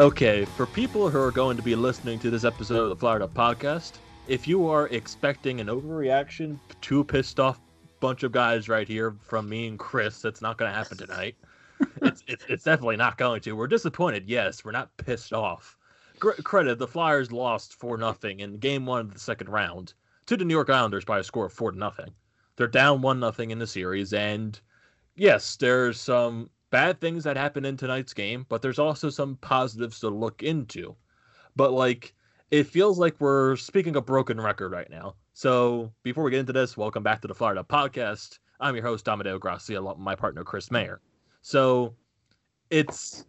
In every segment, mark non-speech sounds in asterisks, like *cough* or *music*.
Okay, for people who are going to be listening to this episode of the Florida podcast, if you are expecting an overreaction to pissed off bunch of guys right here from me and Chris, that's not going to happen tonight. *laughs* it's, it's, it's definitely not going to. We're disappointed, yes. We're not pissed off. Gr- credit the Flyers lost four nothing in game one of the second round to the New York Islanders by a score of four to nothing. They're down one nothing in the series, and yes, there's some bad things that happened in tonight's game, but there's also some positives to look into. But like it feels like we're speaking a broken record right now. So before we get into this, welcome back to the Florida podcast. I'm your host, Amadeo with my partner Chris Mayer. So it's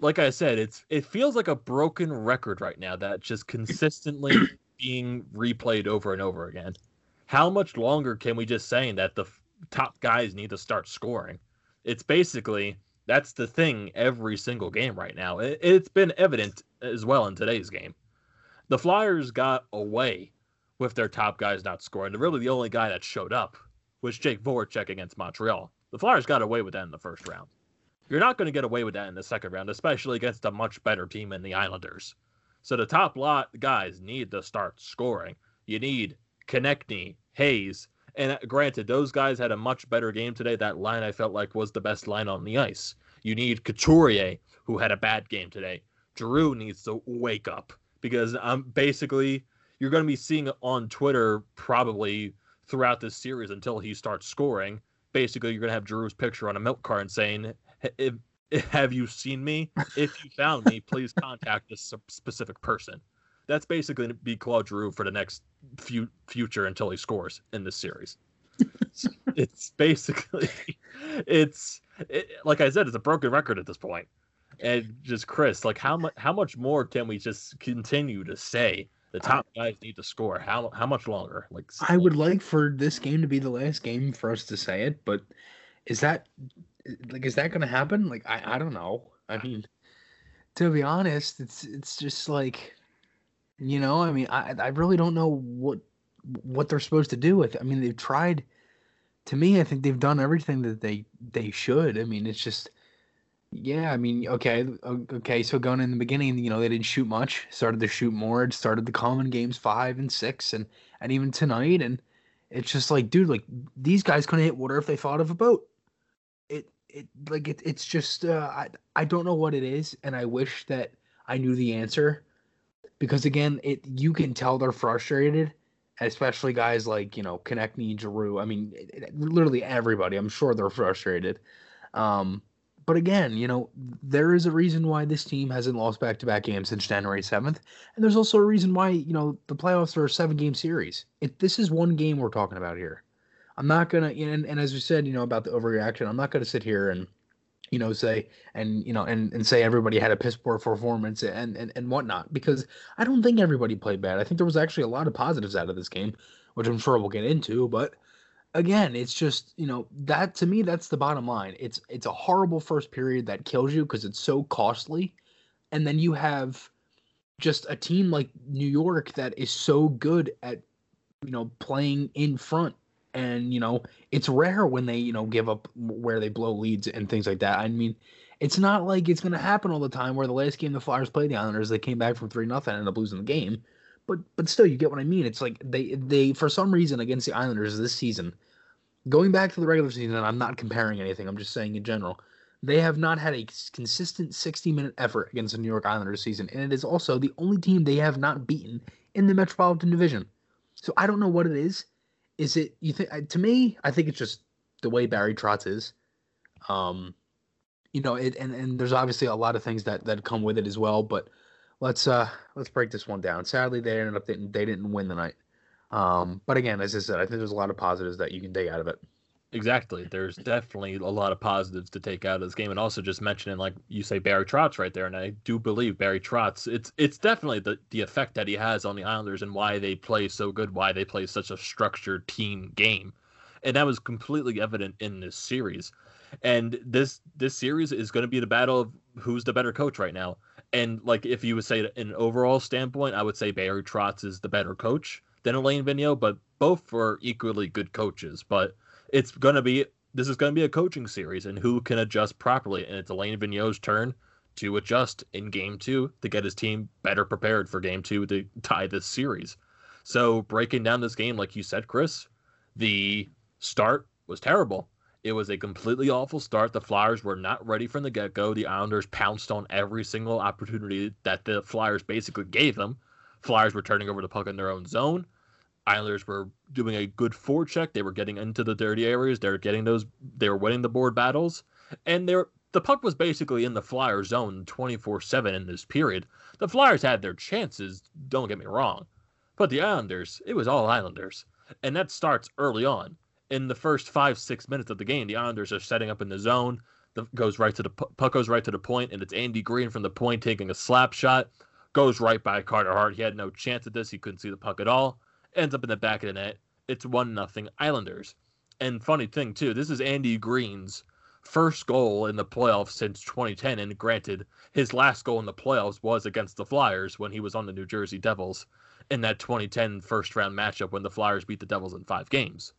like I said, it's it feels like a broken record right now that just consistently *clears throat* being replayed over and over again. How much longer can we just saying that the top guys need to start scoring? It's basically that's the thing every single game right now. It, has been evident as well in today's game. The Flyers got away with their top guys not scoring. Really, the only guy that showed up was Jake Voracek against Montreal. The Flyers got away with that in the first round. You're not going to get away with that in the second round, especially against a much better team in the Islanders. So the top lot guys need to start scoring. You need Konecny, Hayes, and uh, granted, those guys had a much better game today. That line I felt like was the best line on the ice. You need Couturier, who had a bad game today. Giroux needs to wake up because I'm basically you're going to be seeing on Twitter probably throughout this series until he starts scoring. Basically, you're going to have Giroux's picture on a milk carton saying, "Have you seen me? If you found me, please contact this specific person." That's basically to be Claude Giroux for the next few future until he scores in this series. *laughs* it's basically it's it, like I said, it's a broken record at this point. And just Chris, like how much how much more can we just continue to say the top guys need to score? How how much longer? Like I would like for this game to be the last game for us to say it, but is that like is that going to happen? Like I I don't know. I mean, to be honest, it's it's just like you know, I mean, I I really don't know what what they're supposed to do with it. I mean, they've tried. To me, I think they've done everything that they they should. I mean, it's just, yeah. I mean, okay, okay. So going in the beginning, you know, they didn't shoot much. Started to shoot more. It started the common games five and six, and and even tonight. And it's just like, dude, like these guys couldn't hit water if they thought of a boat. It it like it, it's just uh, I I don't know what it is, and I wish that I knew the answer because again, it you can tell they're frustrated, especially guys like you know Konecny, Giroux. I mean, it, it, literally everybody. I'm sure they're frustrated. Um, but again, you know, there is a reason why this team hasn't lost back-to-back games since January 7th, and there's also a reason why you know the playoffs are a seven-game series. It, this is one game we're talking about here. I'm not gonna, and, and as we said, you know, about the overreaction, I'm not gonna sit here and you know, say and you know, and and say everybody had a piss poor performance and and and whatnot. Because I don't think everybody played bad. I think there was actually a lot of positives out of this game, which I'm sure we'll get into. But again, it's just you know that to me that's the bottom line. It's it's a horrible first period that kills you because it's so costly, and then you have just a team like New York that is so good at you know playing in front and you know it's rare when they you know give up where they blow leads and things like that. I mean, it's not like it's going to happen all the time. Where the last game the Flyers played the Islanders, they came back from three nothing and ended up losing the game. But but still, you get what I mean. It's like they they for some reason against the Islanders this season, going back to the regular season, and I'm not comparing anything. I'm just saying in general. They have not had a consistent 60 minute effort against the New York Islanders season, and it is also the only team they have not beaten in the Metropolitan Division. So I don't know what it is is it you think to me i think it's just the way barry trotz is. Um you know it and, and there's obviously a lot of things that that come with it as well but let's uh let's break this one down. Sadly they ended up didn't they didn't win the night. Um but again as i said i think there's a lot of positives that you can take out of it Exactly. There's definitely a lot of positives to take out of this game, and also just mentioning, like you say, Barry Trotz right there, and I do believe Barry Trotz. It's it's definitely the the effect that he has on the Islanders and why they play so good, why they play such a structured team game, and that was completely evident in this series. And this this series is going to be the battle of who's the better coach right now. And like if you would say in an overall standpoint, I would say Barry Trotz is the better coach than Alain Vigneault, but both are equally good coaches, but it's going to be this is going to be a coaching series and who can adjust properly. And it's Alain Vigneault's turn to adjust in game two to get his team better prepared for game two to tie this series. So, breaking down this game, like you said, Chris, the start was terrible. It was a completely awful start. The Flyers were not ready from the get go. The Islanders pounced on every single opportunity that the Flyers basically gave them. Flyers were turning over the puck in their own zone. Islanders were doing a good forecheck. They were getting into the dirty areas. They were getting those. They were winning the board battles, and they the puck was basically in the Flyers zone 24 7 in this period. The Flyers had their chances, don't get me wrong. But the Islanders, it was all Islanders. And that starts early on in the first five six minutes of the game, the Islanders are setting up in the zone. The goes right to the puck goes right to the point, and it's Andy Greene from the point taking a slap shot. Goes right by Carter Hart. He had no chance at this. He couldn't see the puck at all. Ends up in the back of the net. It's one nothing Islanders. And funny thing too, this is Andy Greene's first goal in the playoffs since 2010. And granted, his last goal in the playoffs was against the Flyers when he was on the New Jersey Devils in that 2010 first round matchup when the Flyers beat the Devils in five games.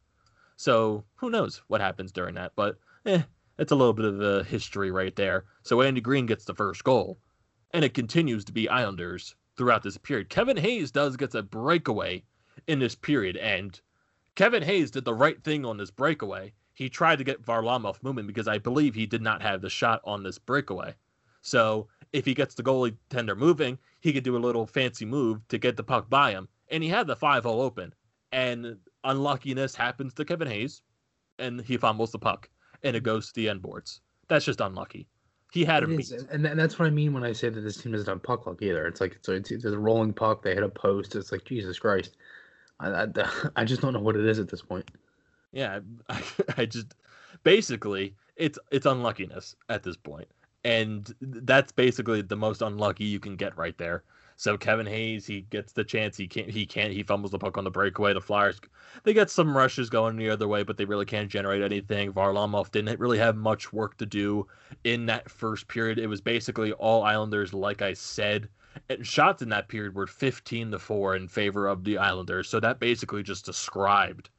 So who knows what happens during that? But eh, it's a little bit of a history right there. So Andy Greene gets the first goal, and it continues to be Islanders throughout this period. Kevin Hayes does gets a breakaway in this period, and Kevin Hayes did the right thing on this breakaway. He tried to get Varlamov moving because I believe he did not have the shot on this breakaway. So if he gets the goalie tender moving, he could do a little fancy move to get the puck by him. And he had the five hole open. And unluckiness happens to Kevin Hayes, and he fumbles the puck, and it goes to the end boards. That's just unlucky. He had it. Is, and that's what I mean when I say that this team doesn't have puck luck either. It's like it's, it's, it's a rolling puck. They hit a post. It's like Jesus Christ. I, *laughs* I, just don't know what it is at this point. Yeah, I, *laughs* I just basically it's it's unluckiness at this point, and that's basically the most unlucky you can get right there. So Kevin Hayes, he gets the chance. He can't. He can't. He fumbles the puck on the breakaway. The Flyers, they get some rushes going the other way, but they really can't generate anything. Varlamov didn't really have much work to do in that first period. It was basically all Islanders, like I said. And shots in that period were 15 to four in favor of the Islanders. So that basically just described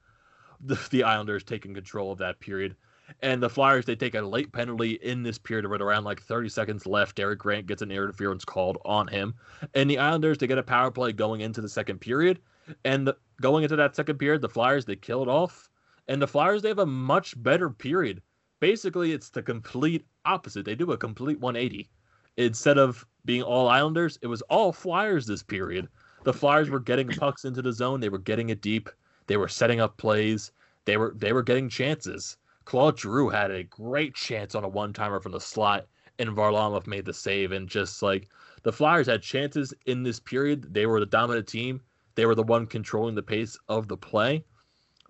the, the Islanders taking control of that period. And the Flyers, they take a late penalty in this period with around like 30 seconds left. Derek Grant gets an interference called on him. And the Islanders, they get a power play going into the second period. And the, going into that second period, the Flyers, they kill it off. And the Flyers, they have a much better period. Basically, it's the complete opposite. They do a complete 180. Instead of being all Islanders, it was all Flyers this period. The Flyers were getting pucks into the zone. They were getting it deep. They were setting up plays. They were they were getting chances. Claude Giroux had a great chance on a one timer from the slot, and Varlamov made the save. And just like the Flyers had chances in this period, they were the dominant team. They were the one controlling the pace of the play.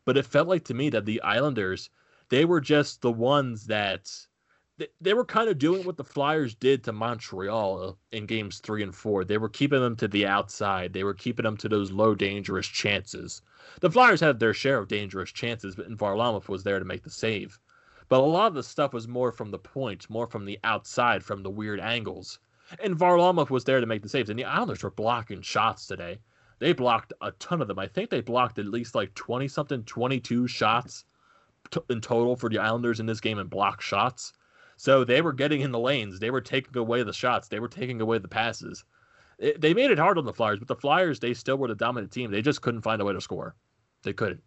But it felt like to me that the Islanders, they were just the ones that they, were kind of doing what the Flyers did to Montreal in games three and four. They were keeping them to the outside. They were keeping them to those low dangerous chances. The Flyers had their share of dangerous chances, but Varlamov was there to make the save. But a lot of the stuff was more from the point, more from the outside, from the weird angles. And Varlamov was there to make the saves. And the Islanders were blocking shots today. They blocked a ton of them. I think they blocked at least like 20 something, 22 shots in total for the Islanders in this game and block shots. So they were getting in the lanes. They were taking away the shots. They were taking away the passes. It, they made it hard on the Flyers, but the Flyers, they still were the dominant team. They just couldn't find a way to score. They couldn't.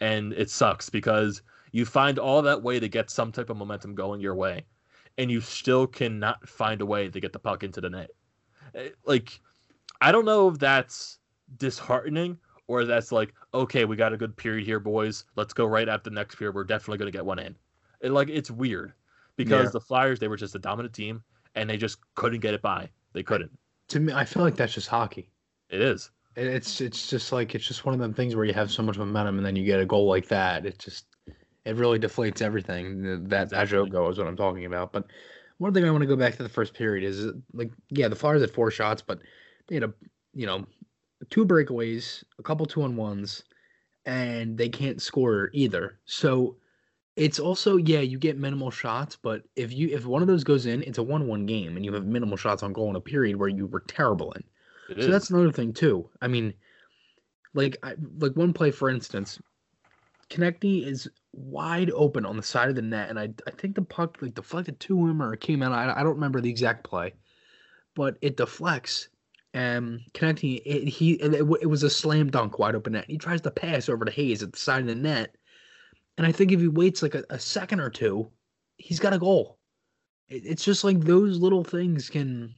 And it sucks because you find all that way to get some type of momentum going your way, and you still cannot find a way to get the puck into the net. Eh, like, I don't know if that's disheartening or that's like, okay, we got a good period here, boys. Let's go right after the next period. We're definitely going to get one in. It, like, it's weird because yeah. the Flyers they were just a dominant team and they just couldn't get it by. They couldn't. To me, I feel like that's just hockey. It is. It's it's just like it's just one of them things where you have so much momentum and then you get a goal like that. It just it really deflates everything. That exactly. Ajogo is what I'm talking about. But one thing I want to go back to the first period is like yeah, the Flyers had four shots, but they had a you know two breakaways, a couple two on ones, and they can't score either. So it's also yeah, you get minimal shots, but if you if one of those goes in, it's a one-one game, and you have minimal shots on goal in a period where you were terrible in. It so is. that's another thing too. I mean, like I, like one play for instance, Konecny is wide open on the side of the net, and I I think the puck like deflected to him or it came out. I, I don't remember the exact play, but it deflects. And Konecny, it, he it, it was a slam dunk wide open net. He tries to pass over to Hayes at the side of the net, and I think if he waits like a, a second or two, he's got a goal. It, it's just like those little things can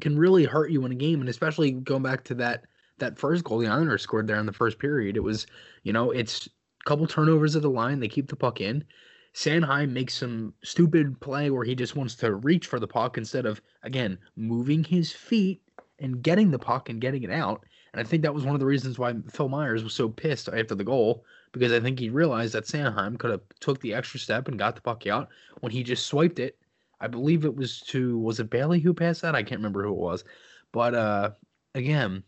can really hurt you in a game, and especially going back to that that first goal the Islanders scored there in the first period. It was, you know, it's a couple turnovers at the line. They keep the puck in. Sanheim makes some stupid play where he just wants to reach for the puck instead of, again, moving his feet and getting the puck and getting it out. And I think that was one of the reasons why Phil Myers was so pissed after the goal because I think he realized that Sanheim could have took the extra step and got the puck out when he just swiped it. I believe it was to was it Bailey who passed that? I can't remember who it was. But uh again,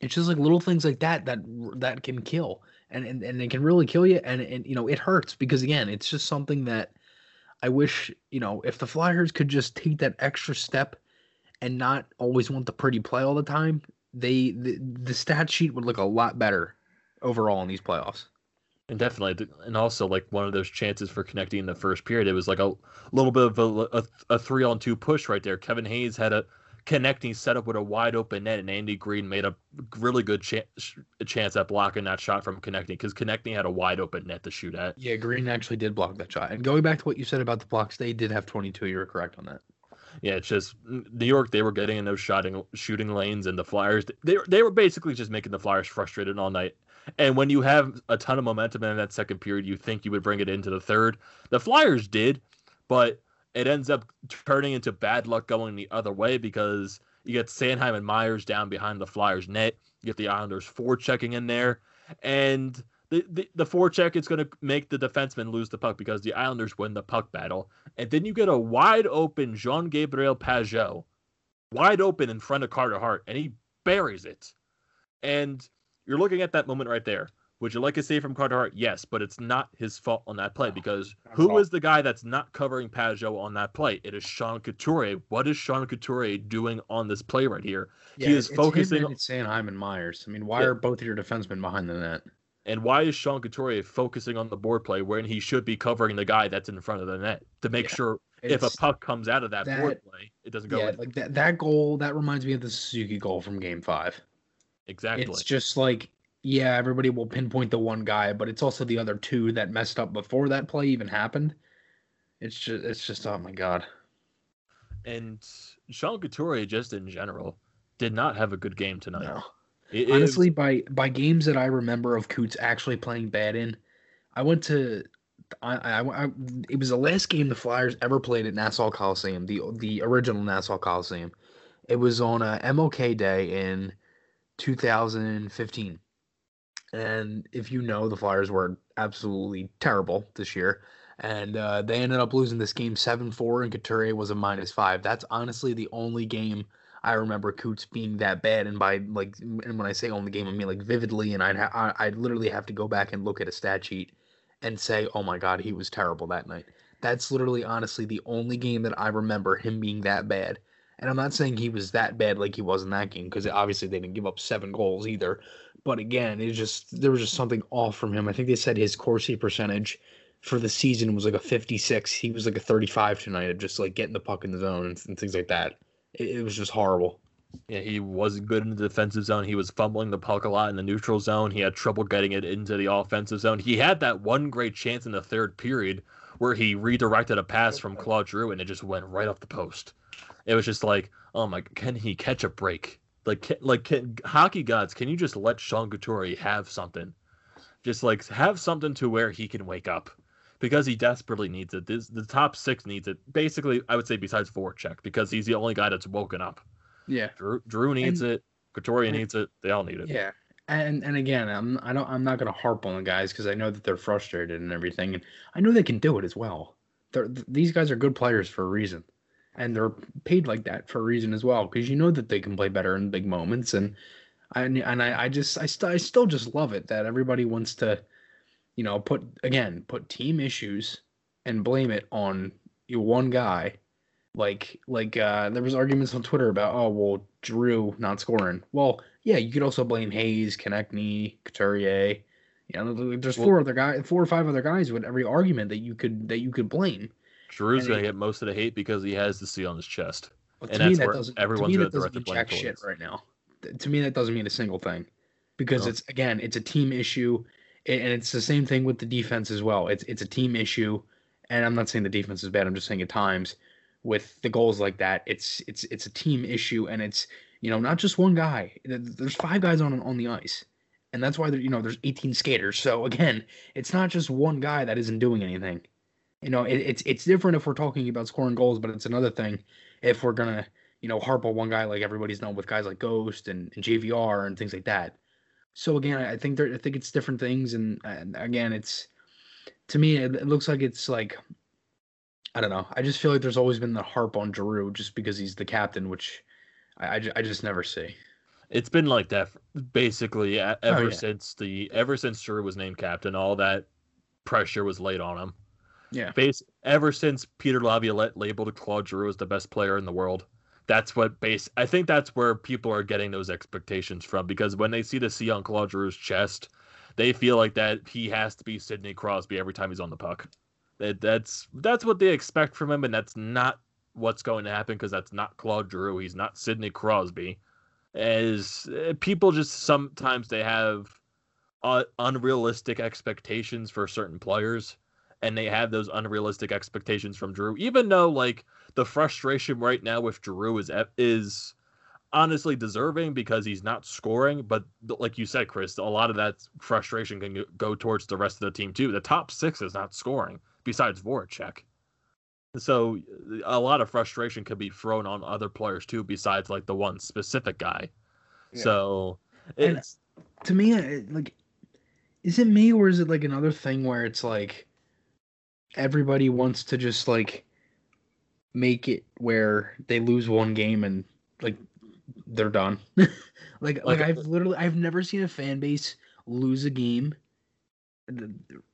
it's just like little things like that that that can kill and and, and it can really kill you and and you know it hurts because again it's just something that i wish you know if the flyers could just take that extra step and not always want the pretty play all the time they the, the stat sheet would look a lot better overall in these playoffs and definitely and also like one of those chances for Konecny in the first period it was like a little bit of a, a, a three on two push right there kevin hayes had a Konecny setup with a wide open net, and Andy Greene made a really good ch- chance at blocking that shot from Konecny because Konecny had a wide open net to shoot at. Yeah, Greene actually did block that shot. And going back to what you said about the blocks, they did have 22. You were correct on that. Yeah, it's just New York. They were getting in those shooting shooting lanes, and the Flyers they they were basically just making the Flyers frustrated all night. And when you have a ton of momentum in that second period, you think you would bring it into the third. The Flyers did, but it ends up turning into bad luck going the other way because you get Sanheim and Myers down behind the Flyers net. You get the Islanders forechecking in there, and the the, the forecheck is going to make the defenseman lose the puck because the Islanders win the puck battle, and then you get a wide open Jean Gabriel Pageau, wide open in front of Carter Hart, and he buries it, and you're looking at that moment right there. Would you like a save from Carter Hart? Yes, but it's not his fault on that play because who is the guy that's not covering Pageau on that play? It is Sean Couturier. What is Sean Couturier doing on this play right here? Yeah, he is focusing on Sanheim and Myers. I mean, why yeah. are both of your defensemen behind the net? And why is Sean Couturier focusing on the board play when he should be covering the guy that's in front of the net to make yeah, sure if a puck comes out of that, that, board play, it doesn't go. Yeah, like that that goal that reminds me of the Suzuki goal from Game Five. Exactly. It's just like yeah, everybody will pinpoint the one guy, but it's also the other two that messed up before that play even happened. It's just it's just oh my god. And Sean Couturier just in general did not have a good game tonight. No. It Honestly, is... by by games that I remember of Coots actually playing bad in, I went to I, I, I, it was the last game the Flyers ever played at Nassau Coliseum, the the original Nassau Coliseum. It was on uh, a MLK Day in 2015 and if you know, the Flyers were absolutely terrible this year. And uh, they ended up losing this game 7 4, and Couturier was a minus five. That's honestly the only game I remember Coots being that bad. And by like, and when I say only game, I mean like vividly. And I'd, ha- I'd literally have to go back and look at a stat sheet and say, oh my God, he was terrible that night. That's literally, honestly, the only game that I remember him being that bad. And I'm not saying he was that bad like he was in that game because obviously they didn't give up seven goals either. But again, it just there was just something off from him. I think they said his Corsi percentage for the season was like a 56. He was like a 35 tonight of just like getting the puck in the zone and, and things like that. It, it, was just horrible. Yeah, he wasn't good in the defensive zone. He was fumbling the puck a lot in the neutral zone. He had trouble getting it into the offensive zone. He had that one great chance in the third period where he redirected a pass from Claude Giroux and it just went right off the post. It was just like, oh my, can he catch a break? Like, like can, hockey gods, can you just let Sean Couturier have something? Just like have something to where he can wake up because he desperately needs it. This, the top six needs it. Basically, I would say besides Voracek because he's the only guy that's woken up. Yeah, Giroux, Giroux needs and, it. Couturier needs it. They all need it. Yeah, and and again, I'm I don't I'm not gonna harp on the guys because I know that they're frustrated and everything, and I know they can do it as well. They're, these guys are good players for a reason and they're paid like that for a reason as well because you know that they can play better in big moments and I, and I, I just I, st- I still just love it that everybody wants to you know put again put team issues and blame it on one guy. Like like uh there was arguments on Twitter about oh well Giroux not scoring. Well yeah you could also blame Hayes Konecny Couturier. You know, there's Well- four other guys, four or five other guys with every argument that you could that you could blame. Giroux's gonna get most of the hate because he has the C on his chest. But And to me, that's that where doesn't. everyone's to me, gonna that doesn't direct mean the jack blame shit right now. To me, that doesn't mean a single thing, because No. it's again, it's a team issue, and it's the same thing with the defense as well. It's it's a team issue, and I'm not saying the defense is bad. I'm just saying at times, with the goals like that, it's it's it's a team issue, and it's you know not just one guy. There's five guys on on the ice, and that's why there, you know there's 18 skaters. So again, it's not just one guy that isn't doing anything. You know, it, it's it's different if we're talking about scoring goals, but it's another thing if we're gonna you know harp on one guy like everybody's done with guys like Ghost and, and JVR and things like that. So again, I think there I think it's different things, and, and again, it's to me it, it looks like it's like I don't know. I just feel like there's always been the harp on Giroux just because he's the captain, which I, I, I just never see. It's been like that basically e- oh, ever Oh, yeah. since the ever since Giroux was named captain. All that pressure was laid on him. Yeah. Base ever since Peter Laviolette labeled Claude Giroux as the best player in the world. That's what base. I think that's where people are getting those expectations from because when they see the C on Claude Giroux's chest, they feel like that he has to be Sidney Crosby every time he's on the puck. That that's that's what they expect from him, and that's not what's going to happen because that's not Claude Giroux. He's not Sidney Crosby. As uh, people just sometimes they have uh, unrealistic expectations for certain players, and they have those unrealistic expectations from Giroux. Even though like the frustration right now with Giroux is is honestly deserving because he's not scoring, but like you said, Chris, a lot of that frustration can go- towards the rest of the team too. The top six is not scoring besides Voracek. So a lot of frustration could be thrown on other players too, besides like the one specific guy. Yeah. So And- it's To me, like, is it me or is it like another thing where it's like everybody wants to just like make it where they lose one game and like they're done. *laughs* like like Like- I've literally I've never seen a fan base lose a game.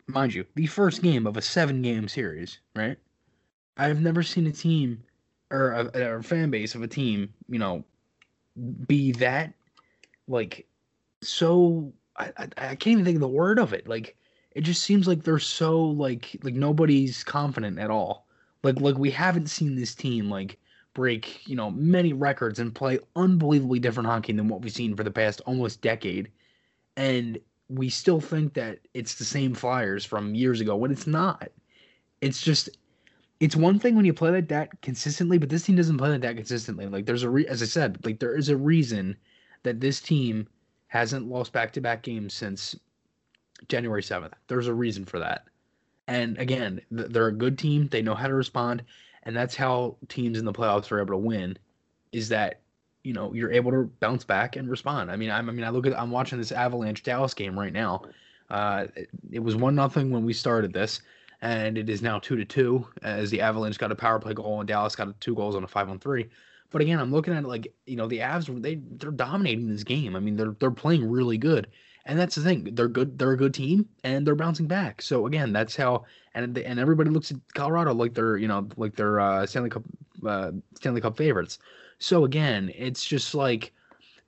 Mind you, the first game of a seven game series, right? I've never seen a team or a, or a fan base of a team, you know, be that like so I, I I can't even think of the word of it. Like it just seems like they're so like like nobody's confident at all. Like like we haven't seen this team like break, you know, many records and play unbelievably different hockey than what we've seen for the past almost decade. And we still think that it's the same Flyers from years ago when it's not. It's just it's one thing when you play like that consistently, but this team doesn't play like that consistently. Like there's a re- as I said, like there is a reason that this team hasn't lost back-to-back games since January 7th. There's a reason for that. And again, th- they're a good team. They know how to respond, and that's how teams in the playoffs are able to win. Is that you know you're able to bounce back and respond. I mean, I'm, I mean, I look at I'm watching this Avalanche Dallas game right now. Uh, it, it was one nothing when we started this, and it is now two to two as the Avalanche got a power play goal and Dallas got two goals on a five on three. But again, I'm looking at it like you know the Avs they they're dominating this game. I mean they're they're playing really good, and that's the thing. They're good. They're a good team, and they're bouncing back. So again, that's how. And and everybody looks at Colorado like they're you know like they're uh, Stanley Cup uh, Stanley Cup favorites. So again, it's just like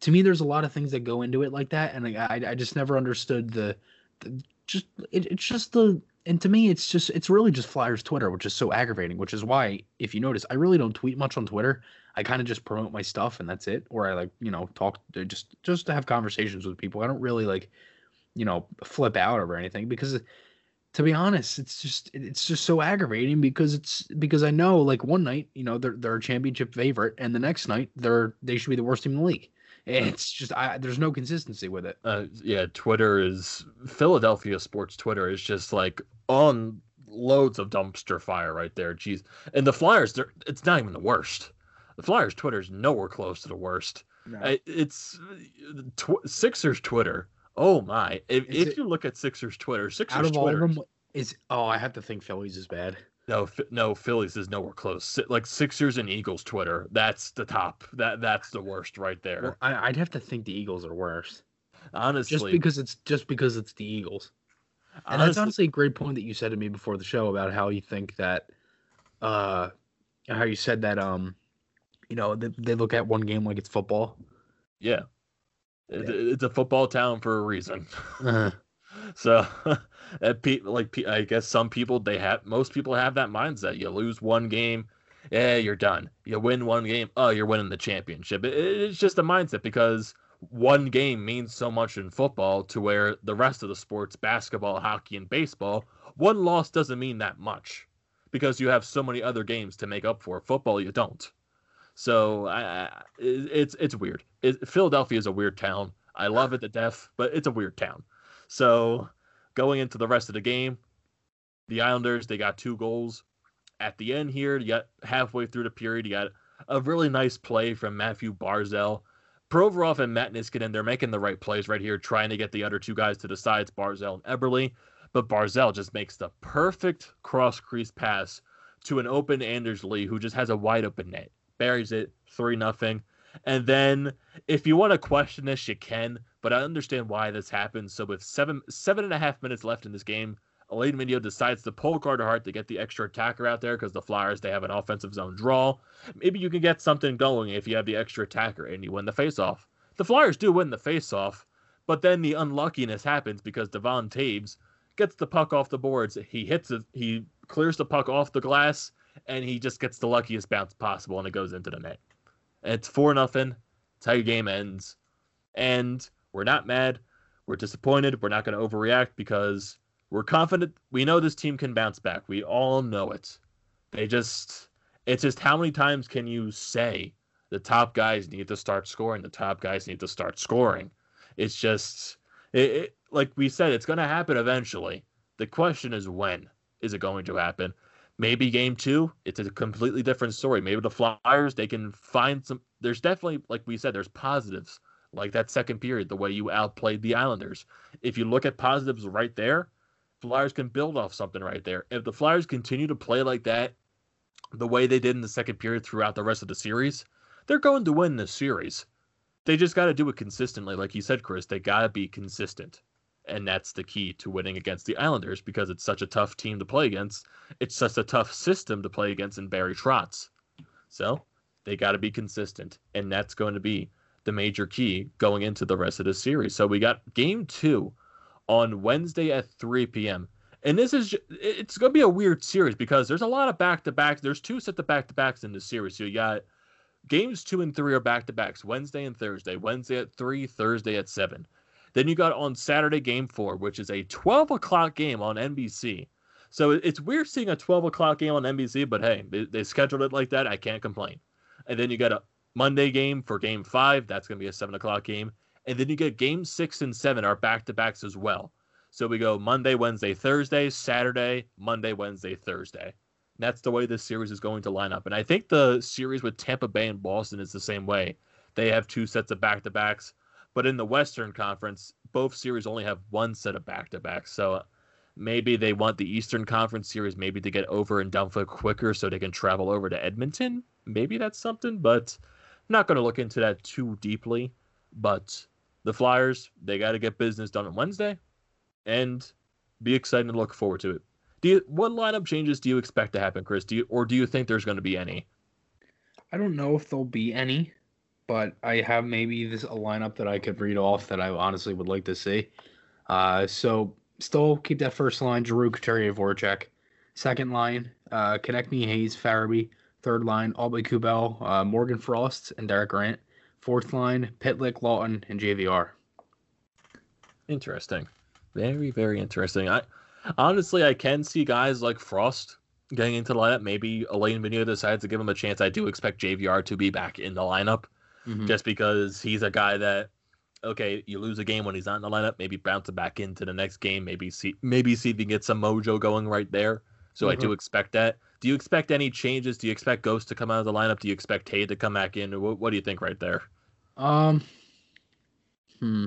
to me, there's a lot of things that go into it like that, and I I, I just never understood the, the just it, it's just the and to me it's just it's really just Flyers Twitter, which is so aggravating. Which is why if you notice, I really don't tweet much on Twitter. I kind of just promote my stuff and that's it. Or I like, you know, talk to just just to have conversations with people. I don't really like, you know, flip out over anything because to be honest, it's just it's just so aggravating because it's because I know like one night, you know, they're they're a championship favorite and the next night they're they should be the worst team in the league. It's just I there's no consistency with it. uh, yeah, Twitter is Philadelphia sports Twitter is just like on loads of dumpster fire right there. Jeez, and the Flyers, they're it's not even the worst. The Flyers Twitter is nowhere close to the worst. I, it's tw- Sixers Twitter. Oh my! If, if it- you look at Sixers Twitter, Sixers Out of all Twitter, of them is oh I have to think Phillies is bad. No, no, Phillies is nowhere close. Like Sixers and Eagles Twitter, that's the top. That that's the worst right there. Well, I, I'd have to think the Eagles are worse. honestly, Just because it's just because it's the Eagles. And that's honestly- honestly a great point that you said to me before the show about how you think that, uh, how you said that, um, you know, they, they look at one game like it's football. Yeah. It- It's a football town for a reason. Uh, so, *laughs* like I guess some people they have most people have that mindset. You lose one game, yeah, you're done. You win one game, oh, you're winning the championship. It, it's just a mindset because one game means so much in football to where the rest of the sports, basketball, hockey, and baseball, one loss doesn't mean that much because you have so many other games to make up for. Football, you don't. So I, it's it's weird. It, Philadelphia is a weird town. I love it to death, but it's a weird town. So going into the rest of the game, the Islanders they got two goals at the end here. You got halfway through the period, you got a really nice play from Mathew Barzal. Provorov and Matt Niskanen, they're making the right plays right here, trying to get the other two guys to the sides, Barzal and Eberle. But Barzal just makes the perfect cross crease pass to an open Anders Lee, who just has a wide open net buries it three nothing. And then if you want to question this, you can, but I understand why this happened. So with seven seven and a half minutes left in this game, Alain Vigneault decides to pull Carter Hart to get the extra attacker out there because the Flyers they have an offensive zone draw. Maybe you can get something going if you have the extra attacker and you win the faceoff. The Flyers do win the faceoff, but then the unluckiness happens because Devon Toews gets the puck off the boards. He hits it. He clears the puck off the glass and he just gets the luckiest bounce possible and it goes into the net. And it's four nothing. It's how your game ends. And we're not mad. We're disappointed. We're not going to overreact because we're confident. We know this team can bounce back. We all know it. They just, it's just how many times can you say the top guys need to start scoring? The top guys need to start scoring. It's just, it, it like we said, it's going to happen eventually. The question is when is it going to happen? maybe game two, it's a completely different story. Maybe the Flyers, they can find some. There's definitely, like we said, there's positives, like that second period, the way you outplayed the Islanders. If you look at positives right there, Flyers can build off something right there. If the Flyers continue to play like that, the way they did in the second period throughout the rest of the series, they're going to win this series. They just got to do it consistently. Like you said, Chris, they got to be consistent and that's the key to winning against the Islanders because it's such a tough team to play against. It's such a tough system to play against in Barry Trotz. So they got to be consistent, and that's going to be the major key going into the rest of the series. So we got game two on Wednesday at 3 p.m. And this is it's going to be a weird series because there's a lot of back to backs. There's two set of back to backs in the series. So you got games two and three are back to backs Wednesday and Thursday. Wednesday at three, Thursday at seven. Then you got on Saturday game four, which is a 12 o'clock game on NBC. So it's weird seeing a 12 o'clock game on NBC, but hey, they, they scheduled it like that. I can't complain. And then you got a Monday game for game five. That's going to be a 7 o'clock game. And then you get game six and seven are back to backs as well. So we go Monday, Wednesday, Thursday, Saturday, Monday, Wednesday, Thursday. And that's the way this series is going to line up. And I think the series with Tampa Bay and Boston is the same way. They have two sets of back to backs. But in the Western Conference, both series only have one set of back to backs. So maybe they want the Eastern Conference series maybe to get over and done quicker so they can travel over to Edmonton. Maybe that's something, but not going to look into that too deeply. But the Flyers, they got to get business done on Wednesday and be excited to look forward to it. Do you, what lineup changes do you expect to happen, Chris? Do you, or do you think there's going to be any? I don't know if there'll be any but I have maybe this a lineup that I could read off that I honestly would like to see. Uh, so still keep that first line: Giroux, Couturier, Voracek. Second line: uh, Konecny, Hayes, Farabee. Third line: Aube-Kubel, uh, Morgan Frost, and Derek Grant. Fourth line: Pitlick, Laughton, and JVR. Interesting, very very interesting. I honestly I can see guys like Frost getting into the lineup. Maybe Alain Vigneault decides to give him a chance. I do expect JVR to be back in the lineup mm-hmm. just because he's a guy that okay, you lose a game when he's not in the lineup, maybe bounce it back into the next game, maybe see maybe see if you can get some mojo going right there. So mm-hmm. I do mm-hmm. expect that. Do you expect any changes? Do you expect Ghost to come out of the lineup? Do you expect Tay to come back in? What, what do you think right there? Um, hmm.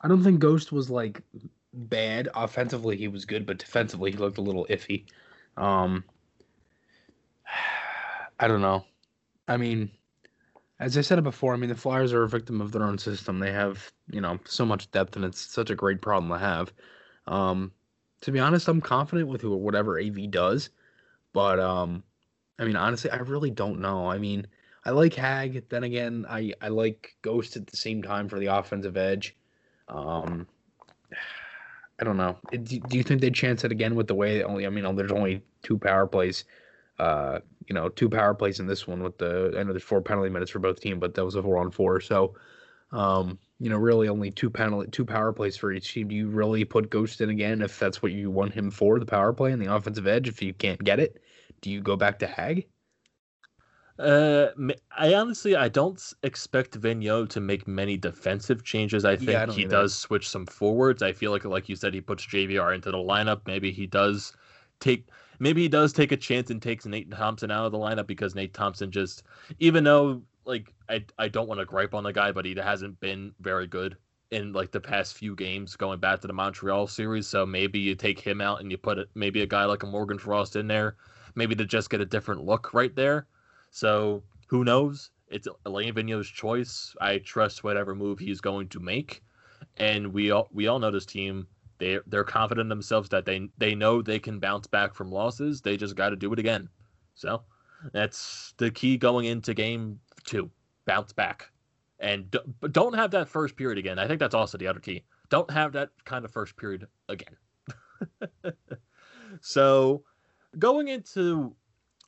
I don't think Ghost was like bad offensively. He was good, but defensively he looked a little iffy. Um, *sighs* I don't know. I mean, as I said before, I mean the Flyers are a victim of their own system. They have, you know, so much depth, and it's such a great problem to have. Um, to be honest, I'm confident with whatever AV does, but um, I mean, honestly, I really don't know. I mean, I like Hag. Then again, I I like Ghost at the same time for the offensive edge. Um, *sighs* I don't know. Do do you think they chance it again with the way only? I mean, there's only two power plays. Uh, you know, two power plays in this one with the. I know there's four penalty minutes for both team, but that was a four on four. So, um, you know, really only two penalty, two power plays for each team. Do you really put Ghost in again if that's what you want him for, the power play and the offensive edge? If you can't get it, do you go back to Hag? Uh, I honestly I don't expect Vigneault to make many defensive changes. I think yeah, I he either. does switch some forwards. I feel like, like you said, he puts JVR into the lineup. Maybe he does take, maybe he does take a chance and takes Nate Thompson out of the lineup because Nate Thompson just, even though like I I don't want to gripe on the guy, but he hasn't been very good in like the past few games going back to the Montreal series. So maybe you take him out and you put maybe a guy like a Morgan Frost in there, maybe to just get a different look right there. So who knows? It's Alain Vigneault's choice. I trust whatever move he's going to make, and we all we all know this team. They they're confident themselves that they they know they can bounce back from losses. They just got to do it again. So that's the key going into game two. Bounce back, and don't have that first period again. I think that's also the other key. Don't have that kind of first period again. *laughs* so going into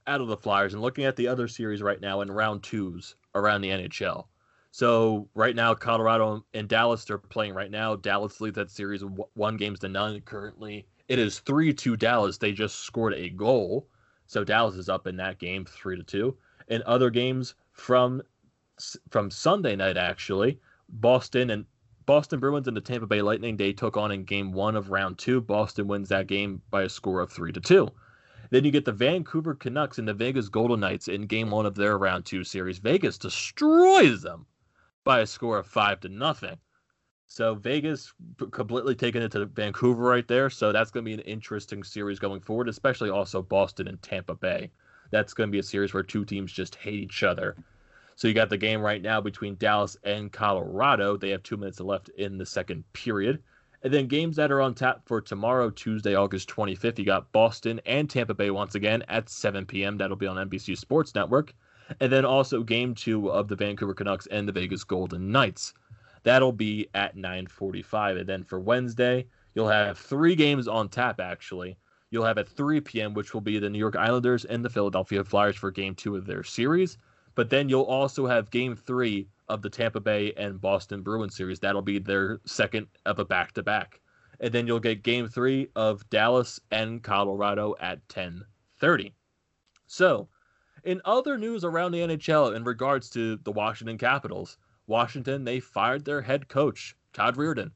out of the Flyers and looking at the other series right now in round twos around the NHL. So right now, Colorado and Dallas are playing right now. Dallas leads that series one games to none currently. It is three to Dallas. They just scored a goal, so Dallas is up in that game three to two. In other games from from Sunday night, actually, Boston and Boston Bruins and the Tampa Bay Lightning they took on in game one of round two. Boston wins that game by a score of three to two. Then you get the Vancouver Canucks and the Vegas Golden Knights in game one of their round two series. Vegas destroys them by a score of five to nothing. So Vegas completely taking it to Vancouver right there. So that's going to be an interesting series going forward, especially also Boston and Tampa Bay. That's going to be a series where two teams just hate each other. So you got the game right now between Dallas and Colorado. They have two minutes left in the second period. And then games that are on tap for tomorrow, Tuesday, August 25th, you got Boston and Tampa Bay once again at 7 p.m. That'll be on NBC Sports Network. And then also game two of the Vancouver Canucks and the Vegas Golden Knights. That'll be at 9:45. And then for Wednesday, you'll have three games on tap. Actually, you'll have at 3 p.m., which will be the New York Islanders and the Philadelphia Flyers for game two of their series. But then you'll also have game three of the Tampa Bay and Boston Bruins series. That'll be their second of a back to back. And then you'll get game three of Dallas and Colorado at 10:30. So, in other news around the NHL in regards to the Washington Capitals, Washington they fired their head coach Todd Reirden.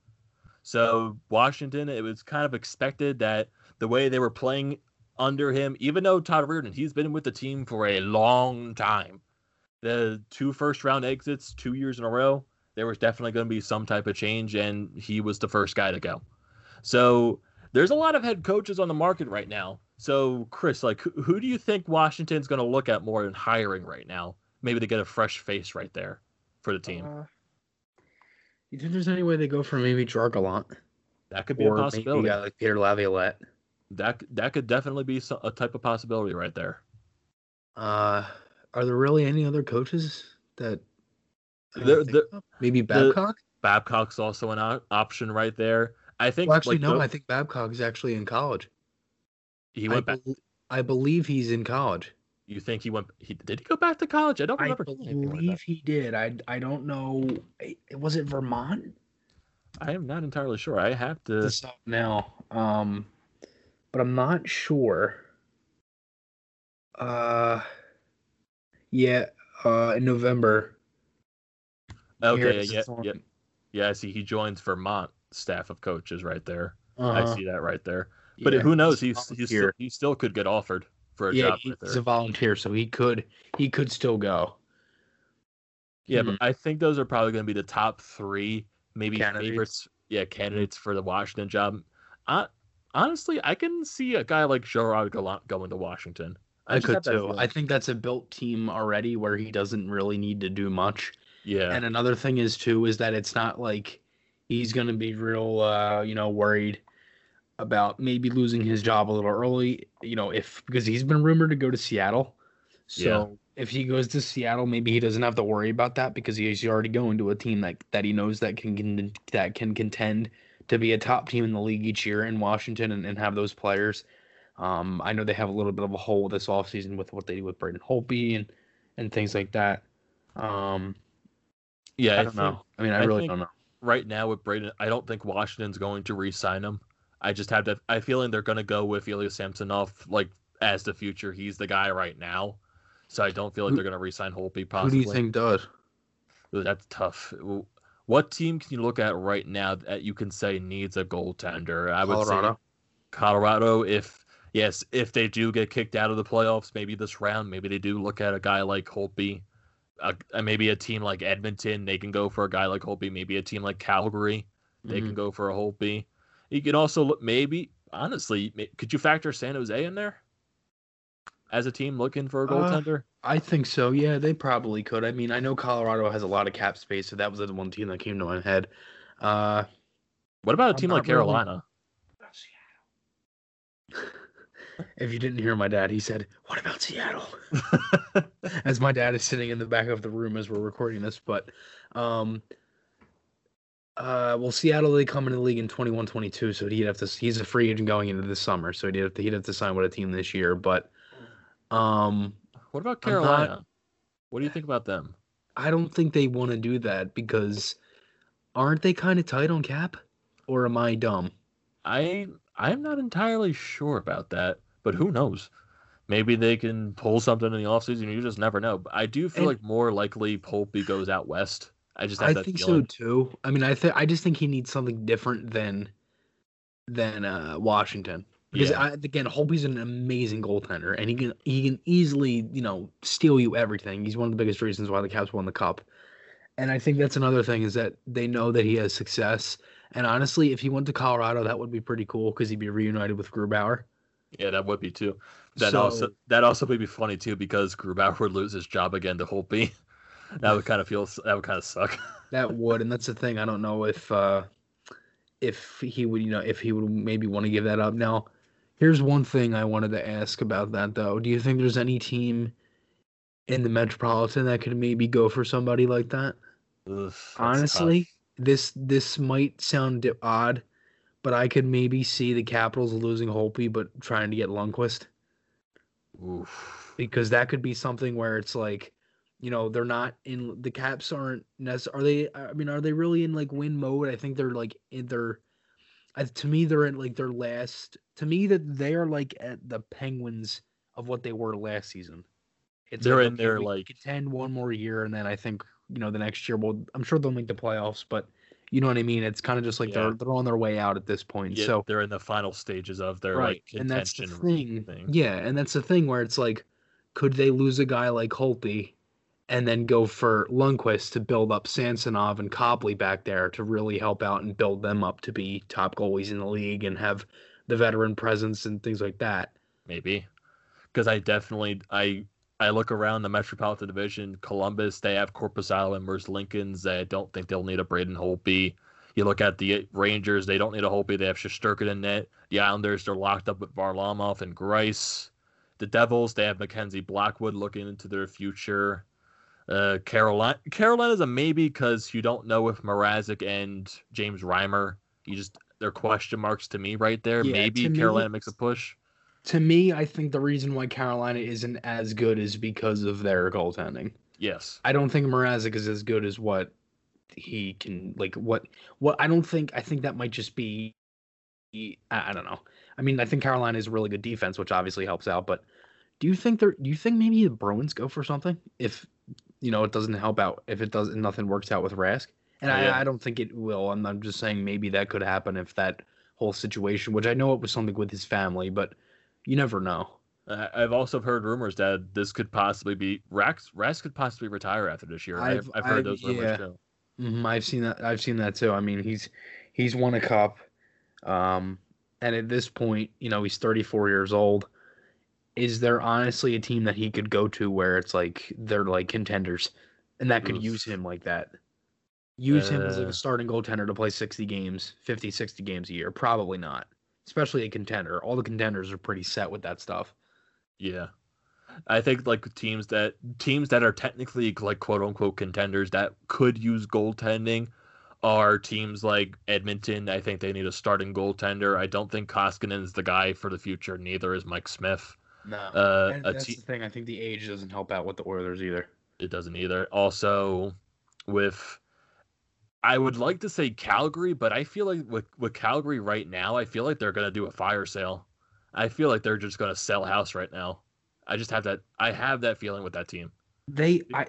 So Washington, it was kind of expected that the way they were playing under him, even though Todd Reirden, he's been with the team for a long time, the two first round exits two years in a row, there was definitely going to be some type of change, and he was the first guy to go. So there's a lot of head coaches on the market right now. So Chris, like, who, who do you think Washington's going to look at more in hiring right now? Maybe to get a fresh face right there for the team. Uh, you think there's any way they go for maybe Dragolant? That could be or a possibility. Maybe like Peter Laviolette. That that could definitely be a type of possibility right there. Uh, are there really any other coaches that there, there, maybe Babcock? The, Babcock's also an option right there. I think. Well, actually, like, no. The, I think Babcock's actually in college. He went I back. Be, I believe he's in college. You think he went? He did he go back to college? I don't remember. I believe he did. I I don't know. Was it Vermont? I am not entirely sure. I have to stop now. Um, but I'm not sure. Uh, yeah, uh, in November. Okay, yeah, yeah, yeah. I see. He joins Vermont staff of coaches right there. Uh-huh. I see that right there. But yeah, who knows? He's he's still, he still could get offered for a yeah, job. Right he's a volunteer, so he could he could still go. Yeah, hmm but I think those are probably going to be the top three, maybe candidates. favorites. Yeah, candidates for the Washington job. I, honestly, I can see a guy like Gerard Gallant going to Washington. I, I could too. I think that's a built team already where he doesn't really need to do much. Yeah. And another thing is too is that it's not like he's gonna be real uh, you know, worried about maybe losing his job a little early, you know, if because he's been rumored to go to Seattle. So yeah. if he goes to Seattle, maybe he doesn't have to worry about that because he's already going to a team that that he knows that can, can that can contend to be a top team in the league each year in Washington and, and have those players. Um, I know they have a little bit of a hole this offseason with what they do with Braden Holtby and and things like that. Um, Yeah, I I don't think know. I mean, I, I really don't know. right now with Braden, I don't think Washington's going to re-sign him. I just have that. I feeling they're going to go with Ilya Samsonov like as the future. He's the guy right now, so I don't feel like Who- they're going to re-sign Holtby. Who do you think does? Ooh, That's tough. What team can you look at right now that you can say needs a goaltender? I would say Colorado. Colorado. If yes, if they do get kicked out of the playoffs, maybe this round, maybe they do look at a guy like Holtby. Uh, maybe a team like Edmonton, they can go for a guy like Holtby. Maybe a team like Calgary, they Mhm. can go for a Holtby. You can also look maybe honestly, could you factor San Jose in there as a team looking for a Uh, goaltender? I think so. Yeah, they probably could. I mean, I know Colorado has a lot of cap space, so that was the one team that came to my head. Uh, what about a I'm team like really- Carolina? *laughs* if you didn't hear my dad, he said, "What about Seattle?" *laughs* as my dad is sitting in the back of the room as we're recording this. But, um, uh, well, Seattle they come into the league in 21-22, so he'd have to. He's a free agent going into this summer, so he'd have to, he'd have to sign with a team this year. But, um, What about I'm not- Carolina? What do you think about them? I don't think they want to do that because aren't they kind of tight on cap? Or am I dumb? I I'm not entirely sure about that, but who knows? Maybe they can pull something in the offseason. You just never know. But I do feel And- like more likely Holtby goes out west. I just have I that think feeling. so too. I mean, I think I just think he needs something different than than uh, Washington because Yeah. I, again, Holtby's an amazing goaltender, and he can he can easily you know steal you everything. He's one of the biggest reasons why the Caps won the cup, and I think that's another thing is that they know that he has success. And honestly, if he went to Colorado, that would be pretty cool because he'd be reunited with Grubauer. Yeah, that would be too. That So- also that also would be funny too because Grubauer *laughs* would lose his job again to Holtby. *laughs* that would kind of feel that would kind of suck. *laughs* That would, and that's the thing. I don't know if uh if he would, you know, if he would maybe want to give that up. Now, here's one thing I wanted to ask about that though. Do you think there's any team in the Metropolitan that could maybe go for somebody like that? Ugh, that's Honestly, tough. this this might sound odd, but I could maybe see the Capitals losing Holtby but trying to get Lundqvist Oof. because that could be something where it's like you know they're not in the caps aren't necess- are they i mean are they really in like win mode i think they're like in their I, to me they're in like their last to me that they are like at the penguins of what they were last season it's They're like, in okay, their, like- contend one more year and then i think you know the next year well i'm sure they'll make the playoffs but you know what i mean it's kind of just like Yeah. they're they're on their way out at this point Yeah, so they're in the final stages of their right like and that's the thing. thing. yeah and that's the thing where it's like could they lose a guy like Holtby and then go for Lundqvist to build up Samsonov and Copley back there to really help out and build them up to be top goalies in the league and have the veteran presence and things like that. Maybe. Because i definitely i i look around the metropolitan division columbus they have Korpisalo whereas lincoln's i don't think they'll need a braden holtby. You look at the rangers they don't need a holtby they have Shesterkin in net the islanders they're locked up with varlamov and Greiss. The devils they have mackenzie blackwood looking into their future. Uh, Carolina, Carolina's a maybe because you don't know if Mrazek and James Reimer. You just they're question marks to me right there. Yeah, maybe to me, Carolina makes a push. to me I think the reason why Carolina isn't as good is because of their goaltending Yes. I don't think Mrazek is as good as what he can like what what I don't think I think that might just be I, I don't know. I mean, I think Carolina is a really good defense, which obviously helps out, but do you think they're do you think maybe the Bruins go for something if you know it doesn't help out if it does nothing works out with Rask? And Yeah. I, I don't think it will. I'm, I'm just saying maybe that could happen if that whole situation, which I know it was something with his family, but you never know. Uh, I've also heard rumors that this could possibly be Rask. Rask could possibly retire after this year. I've, I've- I've heard I've- those rumors yeah. too. Mhm, I've seen that. I've seen that too. I mean, he's he's won a cup, um, and at this point, you know, he's 34 years old. Is there honestly a team that he could go to where it's like they're like contenders, and that could Oof. use him like that? Use him as like Uh. a starting goaltender to play 60 games, 50, 60 games a year? Probably not. Especially a contender. All the contenders are pretty set with that stuff. Yeah. I think like teams that teams that are technically like quote unquote contenders that could use goaltending are teams like Edmonton. I think they need a starting goaltender. I don't think Koskinen is the guy for the future. Neither is Mike Smith. No, Uh, a that's te- the thing. I think the age doesn't help out with the Oilers either. it doesn't either. Also, with I would like to say Calgary, but I feel like with with Calgary right now, I feel like they're gonna do a fire sale. I feel like they're just gonna sell house right now. I just have that. I have that feeling with that team. They, I,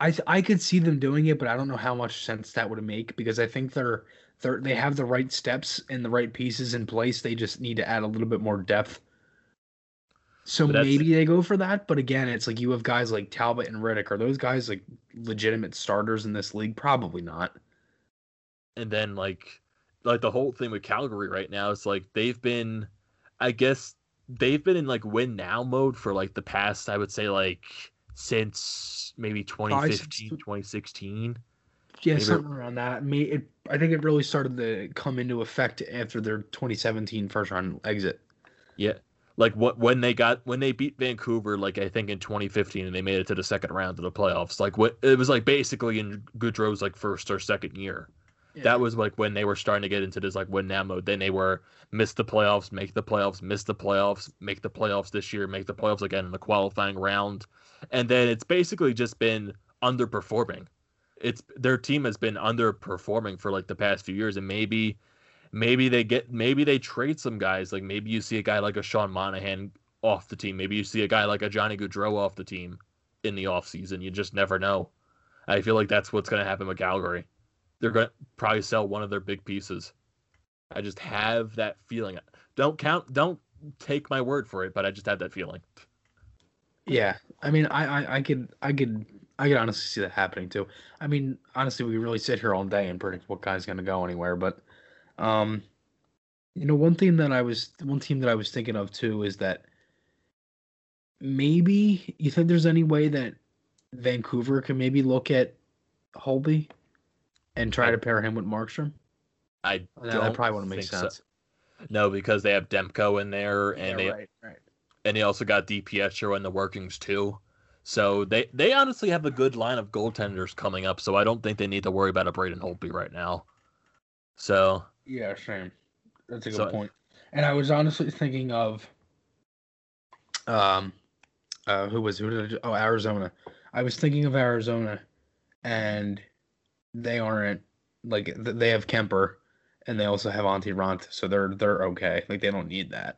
I, I could see them doing it, but I don't know how much sense that would make because I think they're, they're, they have the right steps and the right pieces in place. They just need to add a little bit more depth. So maybe they go for that, but again, it's like you have guys like Talbot and Rittich. Are those guys like legitimate starters in this league? Probably not. And then like like the whole thing with Calgary right now is like they've been I guess they've been in like win now mode for like the past I would say like since maybe 2015 2016 Yeah, Maybe- something around that. Me, it, I think it really started to come into effect after their 2017 first round exit. yeah like what when they got when they beat Vancouver like I think in 2015 and they made it to the second round of the playoffs like what it was like basically in Gaudreau's like first or second year that was like when they were starting to get into this like win now mode. Then they were miss the playoffs, make the playoffs, miss the playoffs, make the playoffs this year, make the playoffs again in the qualifying round, and then it's basically just been underperforming. It's their team has been underperforming for like the past few years, and maybe, maybe they get maybe they trade some guys. Like maybe you see a guy like a Sean Monahan off the team. Maybe you see a guy like a Johnny Gaudreau off the team in the offseason. You just never know. I feel like that's what's going to happen with Calgary they're going to probably sell one of their big pieces. I just have that feeling. Don't count. Don't take my word for it, but I just have that feeling. Yeah, I mean, I, I, I could, I could, I could honestly see that happening too. I mean, honestly, we really sit here all day and predict what guy's gonna go anywhere. But, um, you know, one thing that I was, one team that I was thinking of too is that maybe you think there's any way that Vancouver can maybe look at Holtby and try I- to pair him with Markstrom. I No, don't that probably wouldn't make think so. sense. No, because they have Demko in there, and they right, right. and they also got DiPietro in the workings too. So they they honestly have a good line of goaltenders coming up. So I don't think they need to worry about a Braden Holtby right now. So Yeah, same. That's a good So- point. And I was honestly thinking of um uh who was who did I, oh Arizona. I was thinking of Arizona and they aren't like they have Kuemper and they also have Antti Raanta, so they're they're okay. Like they don't need that.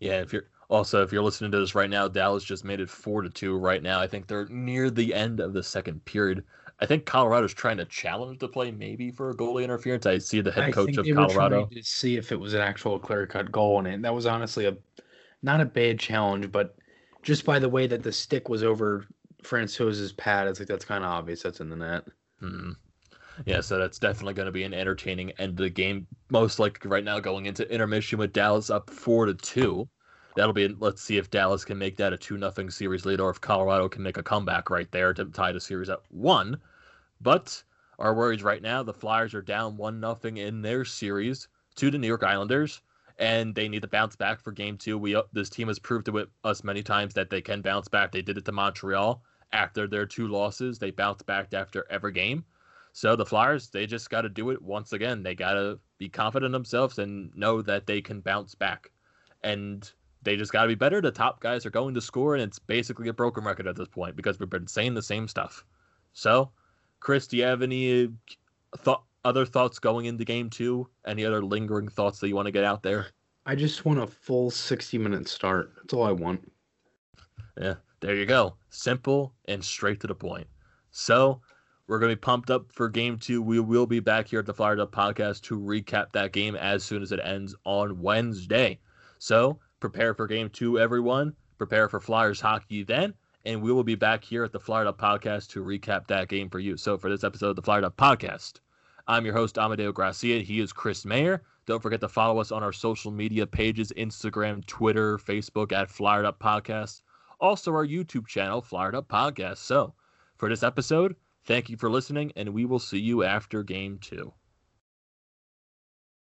Yeah, if you're also if you're listening to this right now, Dallas just made it four to two right now. I think they're near the end of the second period. I think Colorado's trying to challenge the play maybe for a goalie interference. I see the head I coach of Colorado. trying to see if it was an actual clear cut goal, and it, that was honestly a not a bad challenge, but just by the way that the stick was over Francouz's pad, it's like that's kind of obvious that's in the net. Hmm. Yeah, so that's definitely going to be an entertaining end of the game. Most likely right now going into intermission with Dallas up four to two. That'll be let's see if Dallas can make that a two nothing series lead or if Colorado can make a comeback right there to tie the series at one. But our worries right now, the Flyers are down one nothing in their series to the New York Islanders, and they need to bounce back for game two. We this team has proved to us many times that they can bounce back. They did it to Montreal after their two losses. They bounced back after every game. So the Flyers, they just got to do it once again. They got to be confident in themselves and know that they can bounce back. And they just got to be better. The top guys are going to score, and it's basically a broken record at this point because we've been saying the same stuff. So, Chris, do you have any uh, thought, other thoughts going into game two? Any other lingering thoughts that you want to get out there? I just want a full 60 minute start. That's all I want. Yeah, there you go. Simple and straight to the point. So, we're going to be pumped up for game two. We will be back here at the Fired Up Podcast to recap that game as soon as it ends on Wednesday. So, prepare for game two, everyone. Prepare for Flyers hockey then. And we will be back here at the Fired Up Podcast to recap that game for you. So, for this episode of the Fired Up Podcast, I'm your host, Amadeo Gracia. He is Chris Mayer. Don't forget to follow us on our social media pages Instagram, Twitter, Facebook at Flyered Up Podcast also our YouTube channel, Up Podcast. So, for this episode, thank you for listening, and we will see you after game two.